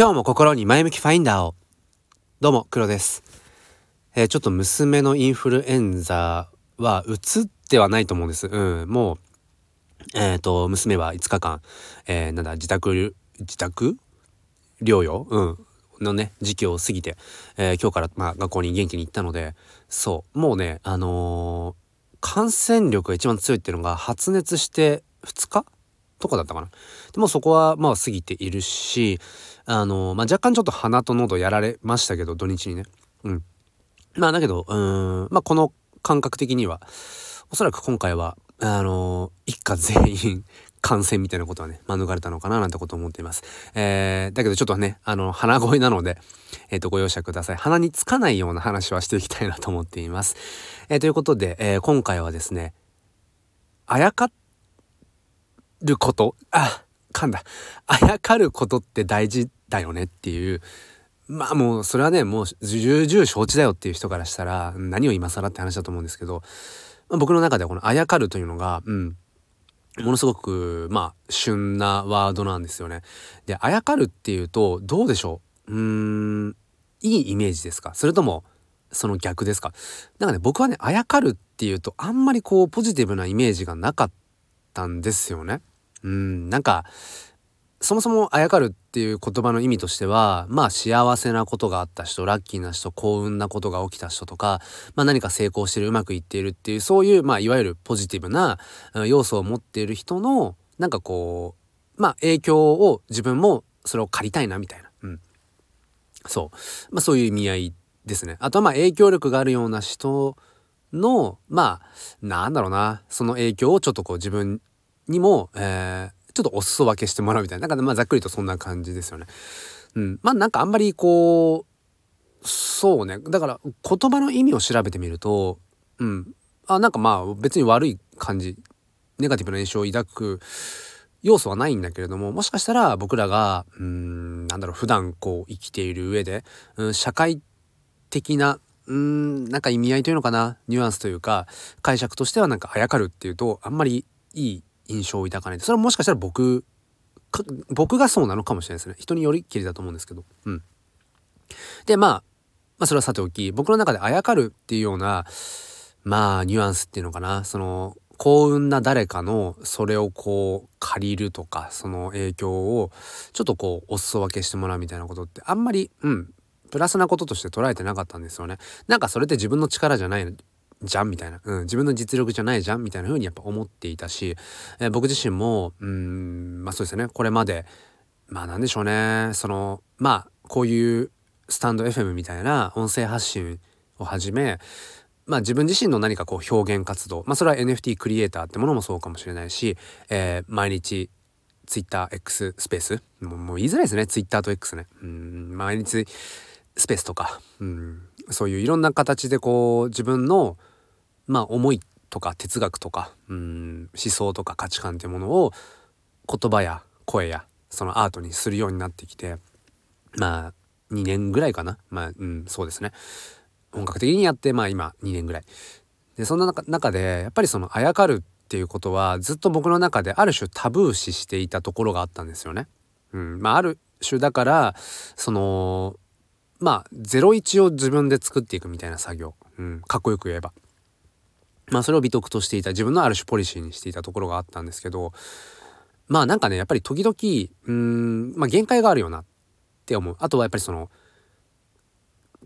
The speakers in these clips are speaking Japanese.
今日も心に前向きファインダーを。どうも、黒です。えー、ちょっと娘のインフルエンザはうつってはないと思うんです。うん、もう、えっ、ー、と、娘は5日間、えー、なんだ、自宅、自宅？療養？うん。のね、時期を過ぎて、え今日から、まあ、学校に元気に行ったので、そう、もうね、あの感染力が一番強いっていうのが発熱して2日？とかだったかな。でもそこはまあ過ぎているし、あの、まあ、若干ちょっと鼻と喉やられましたけど、土日にね。うん。まあだけど、うん、まあこの感覚的には、おそらく今回は、あの、一家全員 感染みたいなことはね、免れたのかななんてことを思っています。えー、だけどちょっとね、あの、鼻声なので、えっ、ー、と、ご容赦ください。鼻につかないような話はしていきたいなと思っています。えー、ということで、えー、今回はですね、あやかっること、あ、噛んだ。あやかることって大事だよねっていう、まあもうそれはね、もう重々承知だよっていう人からしたら、何を今更って話だと思うんですけど、まあ、僕の中ではこのあやかるというのが、うん、ものすごく、まあ、旬なワードなんですよね。で、あやかるっていうと、どうでしょう？うーん、いいイメージですか？それとも、その逆ですか？なんかね、僕はね、あやかるっていうと、あんまりこう、ポジティブなイメージがなかったんですよね。うん、なんか、そもそもあやかるっていう言葉の意味としては、まあ幸せなことがあった人、ラッキーな人、幸運なことが起きた人とか、まあ何か成功してる、うまくいっているっていう、そういう、まあいわゆるポジティブな要素を持っている人の、なんかこう、まあ影響を自分もそれを借りたいなみたいな。うん。そう。まあそういう意味合いですね。あとはまあ影響力があるような人の、まあ、なんだろうな、その影響をちょっとこう自分にも、えー、ちょっとお裾分けしてもらうみたいな。なんかまあざっくりとそんな感じですよね。うん。まあなんかあんまりこう、そうね。だから言葉の意味を調べてみると、うん。あ、なんかまあ別に悪い感じ、ネガティブな印象を抱く要素はないんだけれども、もしかしたら僕らが、うん、なんだろう、普段こう生きている上で、うん、社会的な、うん、なんか意味合いというのかな、ニュアンスというか、解釈としてはなんかあやかるっていうと、あんまりいい印象を抱かないそれはもしかしたら僕僕がそうなのかもしれないですね。人によりきりだと思うんですけど。うん。でまあまあそれはさておき僕の中であやかるっていうようなまあニュアンスっていうのかな。その幸運な誰かのそれをこう借りるとかその影響をちょっとこうお裾分けしてもらうみたいなことってあんまりうんプラスなこととして捉えてなかったんですよね。なんかそれって自分の力じゃないじゃんみたいな、うん、自分の実力じゃないじゃんみたいな風にやっぱ思っていたし、えー、僕自身もうんまあそうですね。これまでまあなんでしょうね。そのまあこういうスタンド FM みたいな音声発信をはじめまあ自分自身の何かこう表現活動まあそれは NFT クリエイターってものもそうかもしれないし、えー、毎日 TwitterX スペースもうもう言いづらいですね。Twitter と X ね。うん毎日スペースとかうんそういういろんな形でこう自分のまあ思いとか哲学とかうん思想とか価値観っていうものを言葉や声やそのアートにするようになってきてまあ2年ぐらいかなまあうんそうですね本格的にやってまあ今2年ぐらいでそんな中でやっぱりそのあやかるっていうことはずっと僕の中である種タブー視していたところがあったんですよね。うんまあ、ある種だからそのまあ01を自分で作っていくみたいな作業、うん、かっこよく言えば。まあそれを美徳としていた自分のある種ポリシーにしていたところがあったんですけどまあなんかねやっぱり時々うんまあ限界があるよなって思う。あとはやっぱりその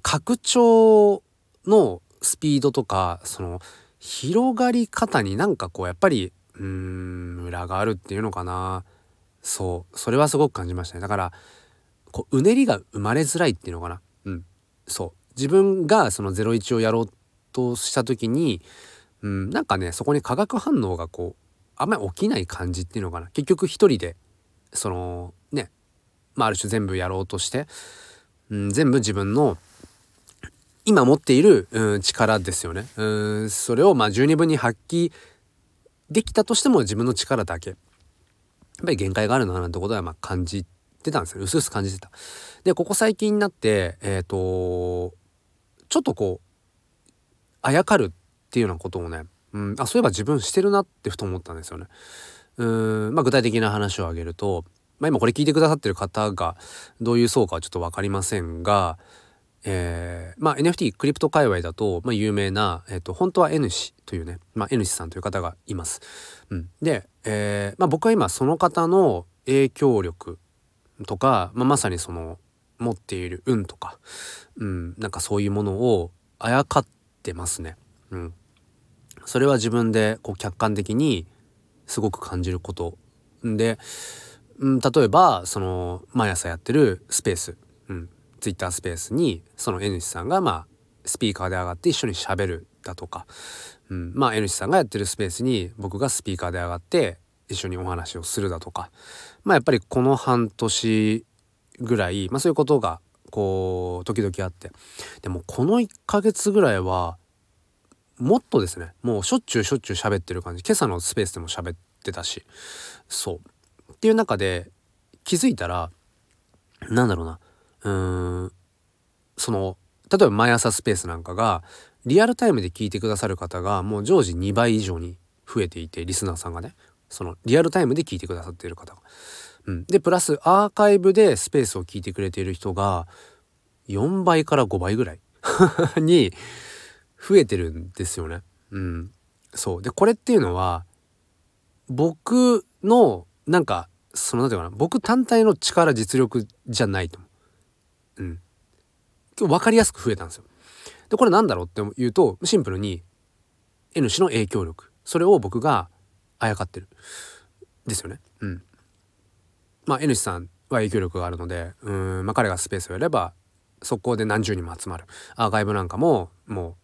拡張のスピードとかその広がり方になんかこうやっぱりうん裏があるっていうのかな。そう。それはすごく感じましたね。だからこううねりが生まれづらいっていうのかな。うん。そう。自分がその01をやろうとした時にうん、なんかねそこに化学反応がこうあんまり起きない感じっていうのかな。結局一人でそのね、まあ、ある種全部やろうとして、うん、全部自分の今持っている、うん、力ですよね、うん、それをまあ十二分に発揮できたとしても自分の力だけ。やっぱり限界があるななんてことはまあ感じてたんですようすうす感じてた。でここ最近になってえっ、ー、とちょっとこうあやかるっていうようなことをね、うん、あそういえば自分してるなってふと思ったんですよね。うーんまあ、具体的な話を挙げると、まあ、今これ聞いてくださってる方がどういう層かはちょっと分かりませんが、えー、まあ、NFT クリプト界隈だと、まあ、有名な、えーと、本当は N 氏というね、まあ、N 氏さんという方がいます。うん、で、えーまあ、僕は今その方の影響力とか、まあ、まさにその持っている運とか、うん、なんかそういうものをあやかってますね。うん、それは自分でこう客観的にすごく感じることで、うん、例えばその毎朝やってるスペース、うん、ツイッタースペースにその N 氏さんがまあスピーカーで上がって一緒にしゃべるだとか、うん、まあ N 氏さんがやってるスペースに僕がスピーカーで上がって一緒にお話をするだとかまあやっぱりこの半年ぐらい、まあ、そういうことがこう時々あってでもこの1ヶ月ぐらいはもっとですねもうしょっちゅうしょっちゅう喋ってる感じ。今朝のスペースでも喋ってたし。そう。っていう中で気づいたらなんだろうな。うーん。その例えば毎朝スペースなんかがリアルタイムで聞いてくださる方がもう常時2倍以上に増えていてリスナーさんがね。そのリアルタイムで聞いてくださっている方が。うん、でプラスアーカイブでスペースを聞いてくれている人が4倍から5倍ぐらい。に増えてるんですよね。うん、そうでこれっていうのは僕のなんかその何て言うかな僕単体の力実力じゃないと思う。うん。今日分かりやすく増えたんですよ。でこれなんだろうって言うとシンプルに N 氏の影響力それを僕があやかってるですよね。うん。まあ N 氏さんは影響力があるのでうん、まあ、彼がスペースをやれば速攻で何十人も集まるアーカイブなんかももう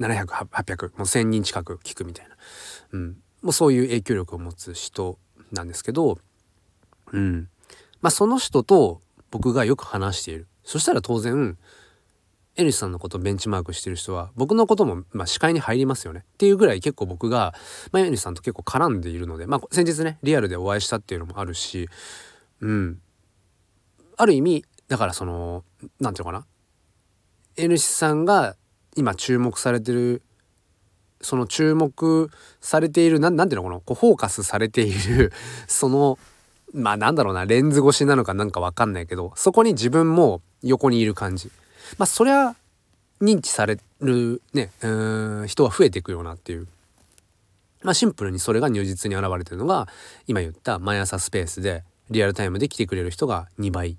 700800もう1,000人近く聞くみたいな、うん、もうそういう影響力を持つ人なんですけど、うん、まあその人と僕がよく話している。そしたら当然 N さんのことをベンチマークしてる人は僕のこともまあ視界に入りますよね。っていうぐらい結構僕が、まあ、N さんと結構絡んでいるので、まあ、先日ねリアルでお会いしたっていうのもあるしうん。ある意味だからその何て言うのかな。N 氏さんが今注目されてるその注目されている何て言うのかなこうフォーカスされている そのまあなんだろうなレンズ越しなのかなんかわかんないけどそこに自分も横にいる感じ。まあそりゃ認知されるねうん人は増えていくよなっていう。まあシンプルにそれが如実に現れてるのが今言った毎朝スペースでリアルタイムで来てくれる人が2倍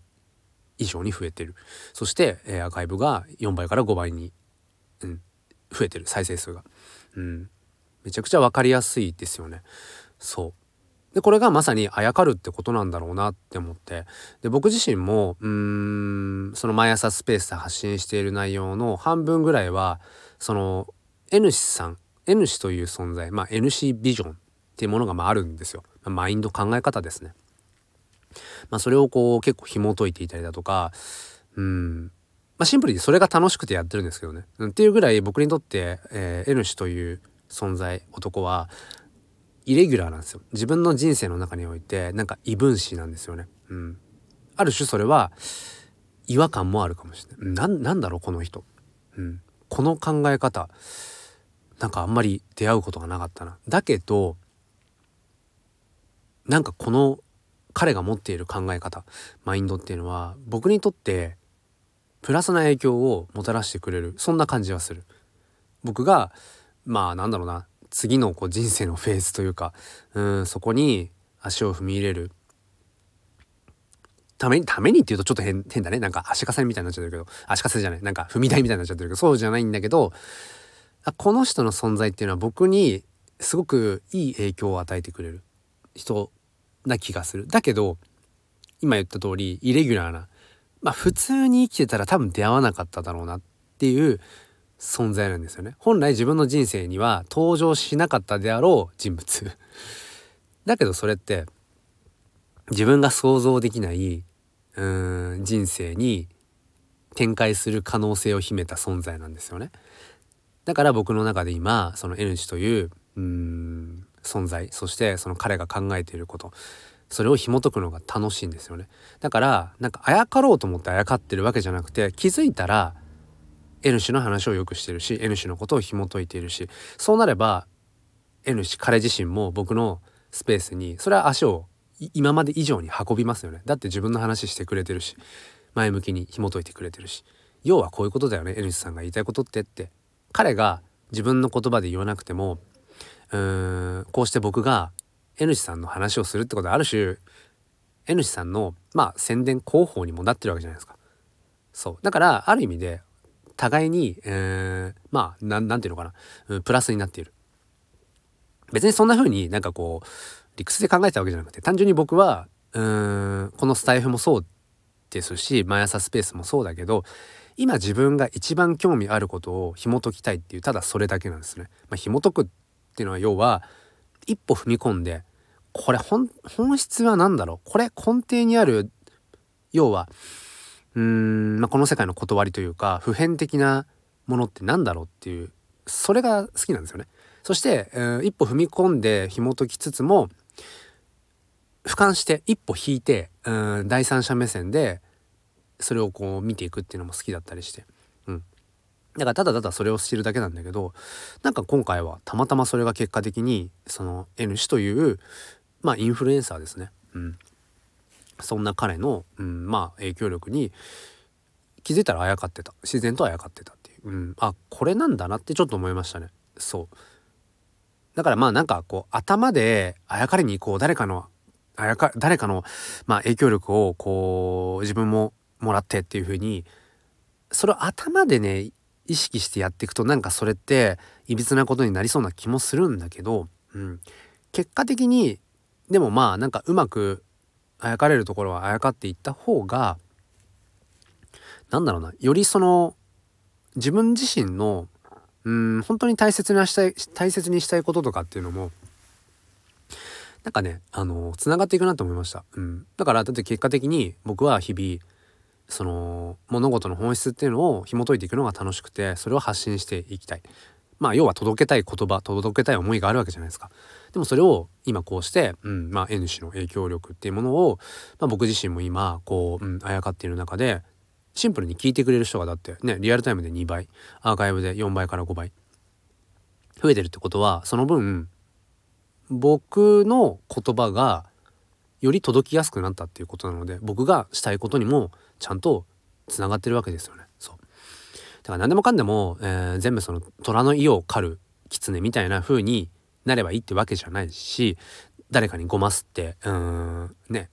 以上に増えてる。そして、えー、アーカイブが4倍から5倍に、うん、増えてる再生数が、うん、めちゃくちゃ分かりやすいですよね。そう。でこれがまさにあやかるってことなんだろうなって思って。で僕自身もうんその毎朝スペースで発信している内容の半分ぐらいはその N 氏さん N 氏という存在まあ N 氏ビジョンっていうものがまああるんですよ、マインド考え方ですね。まあ、それをこう結構紐解いていたりだとかうん。まあ、シンプルにそれが楽しくてやってるんですけどね。っていうぐらい僕にとって、えー、N 氏という存在男はイレギュラーなんですよ。自分の人生の中においてなんか異分子なんですよね。うん。ある種それは違和感もあるかもしれない。ななんだろうこの人。うん。この考え方。なんかあんまり出会うことがなかったな。だけどなんかこの彼が持っている考え方マインドっていうのは僕にとってプラスな影響をもたらしてくれるそんな感じはする僕がまあなんだろうな次のこう人生のフェーズというかうんそこに足を踏み入れるために、ためにっていうとちょっと変、変だね。なんか足かせみたいになっちゃってるけど、足かせじゃない。なんか踏み台みたいになっちゃってるけど、そうじゃないんだけど、この人の存在っていうのは僕にすごくいい影響を与えてくれる人な気がする。だけど、今言った通り、イレギュラーな、まあ普通に生きてたら多分出会わなかっただろうなっていう存在なんですよね。本来自分の人生には登場しなかったであろう人物。だけどそれって自分が想像できないうーん人生に展開する可能性を秘めた存在なんですよね。だから僕の中で今その N 氏といううーん存在そしてその彼が考えていることそれを紐解くのが楽しいんですよね。だからなんかあやかろうと思ってあやかってるわけじゃなくて気づいたら N 氏の話をよくしてるし N 氏のことを紐解いているしそうなれば N 氏彼自身も僕のスペースにそれは足を今まで以上に運びますよね。だって自分の話してくれてるし前向きに紐解いてくれてるし要はこういうことだよね N 氏さんが言いたいことってって彼が自分の言葉で言わなくてもうーんこうして僕が N 氏さんの話をするってことはある種 N 氏さんのまあ宣伝広報にもなってるわけじゃないですか。そうだからある意味で互いに、えー、まあなんていうのかな、うん、プラスになっている。別にそんな風になんかこう理屈で考えたわけじゃなくて単純に僕はうーんこのスタイフもそうですし毎朝スペースもそうだけど今自分が一番興味あることを紐解きたいっていうただそれだけなんですね。まあ、紐解くっていうのは要は一歩踏み込んでこれ本質は何だろう？これ根底にある要はうーん、まあ、この世界の断りというか普遍的なものって何だろうっていうそれが好きなんですよね。そして、えー、一歩踏み込んで紐解きつつも俯瞰して一歩引いてうん第三者目線でそれをこう見ていくっていうのも好きだったりして。だからただただそれを知るだけなんだけどなんか今回はたまたまそれが結果的にその N 氏というまあインフルエンサーですね。うん、そんな彼の、うん、まあ影響力に気づいたらあやかってた。自然とあやかってたっていう、うん、あこれなんだなってちょっと思いましたね。そう。だからまあなんかこう頭であやかりにこう。誰かのあやか誰かのまあ影響力をこう自分ももらってっていう風にそれを頭でね意識してやっていくとなんかそれっていびつなことになりそうな気もするんだけど、うん、結果的にでもまあなんかうまくあやかれるところはあやかっていった方がなんだろうなよりその自分自身のうん本当に大切なしたい大切にしたいこととかっていうのもなんかねあのつながっていくなと思いました、うん、だからだって結果的に僕は日々その物事の本質っていうのを紐解いていくのが楽しくてそれを発信していきたい。まあ要は届けたい言葉届けたい思いがあるわけじゃないですかでもそれを今こうして、うんまあ、N 氏の影響力っていうものを、まあ、僕自身も今こう、うん、あやかっている中でシンプルに聞いてくれる人がだってねリアルタイムで2倍アーカイブで4倍から5倍増えてるってことはその分僕の言葉がより届きやすくなったっていうことなので僕がしたいことにもちゃんとつながってるわけですよね。から何でもかんでも、えー、全部その虎の意を狩る狐みたいな風になればいいってわけじゃないし誰かにごますってうんね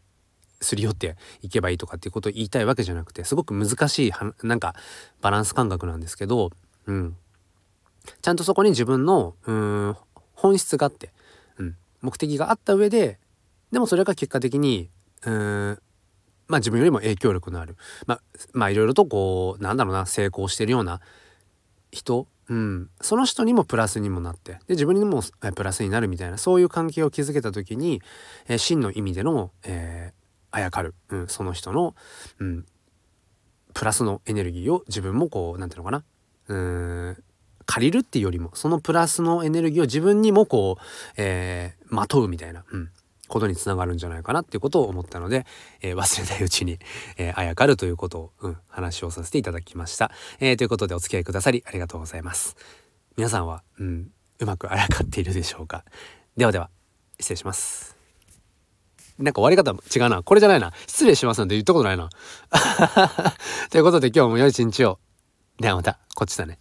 すり寄っていけばいいとかっていうことを言いたいわけじゃなくてすごく難しいなんかバランス感覚なんですけど、うん、ちゃんとそこに自分のうん本質があって、うん、目的があった上ででもそれが結果的にうんまあ自分よりも影響力のある。まあまあいろいろとこうなんだろうな成功してるような人、うん、その人にもプラスにもなって。で自分にもプラスになるみたいなそういう関係を築けた時に、えー、真の意味での、えー、あやかる、うん、その人の、うん、プラスのエネルギーを自分もこう何て言うのかな。うん。借りるっていうよりもそのプラスのエネルギーを自分にもこう、えー、まとうみたいな、うん、ことにつながるんじゃないかなっていうことを思ったので、えー、忘れないうちに、えー、あやかるということを、うん、話をさせていただきました、えー、ということでお付き合いくださりありがとうございます皆さんは、うん、うまくあやかっているでしょうか？ではでは失礼しますなんか終わり方違うな。これじゃないな。失礼しますなんて言ったことないな。ということで今日も良い一日を。ではまた、こっちだね。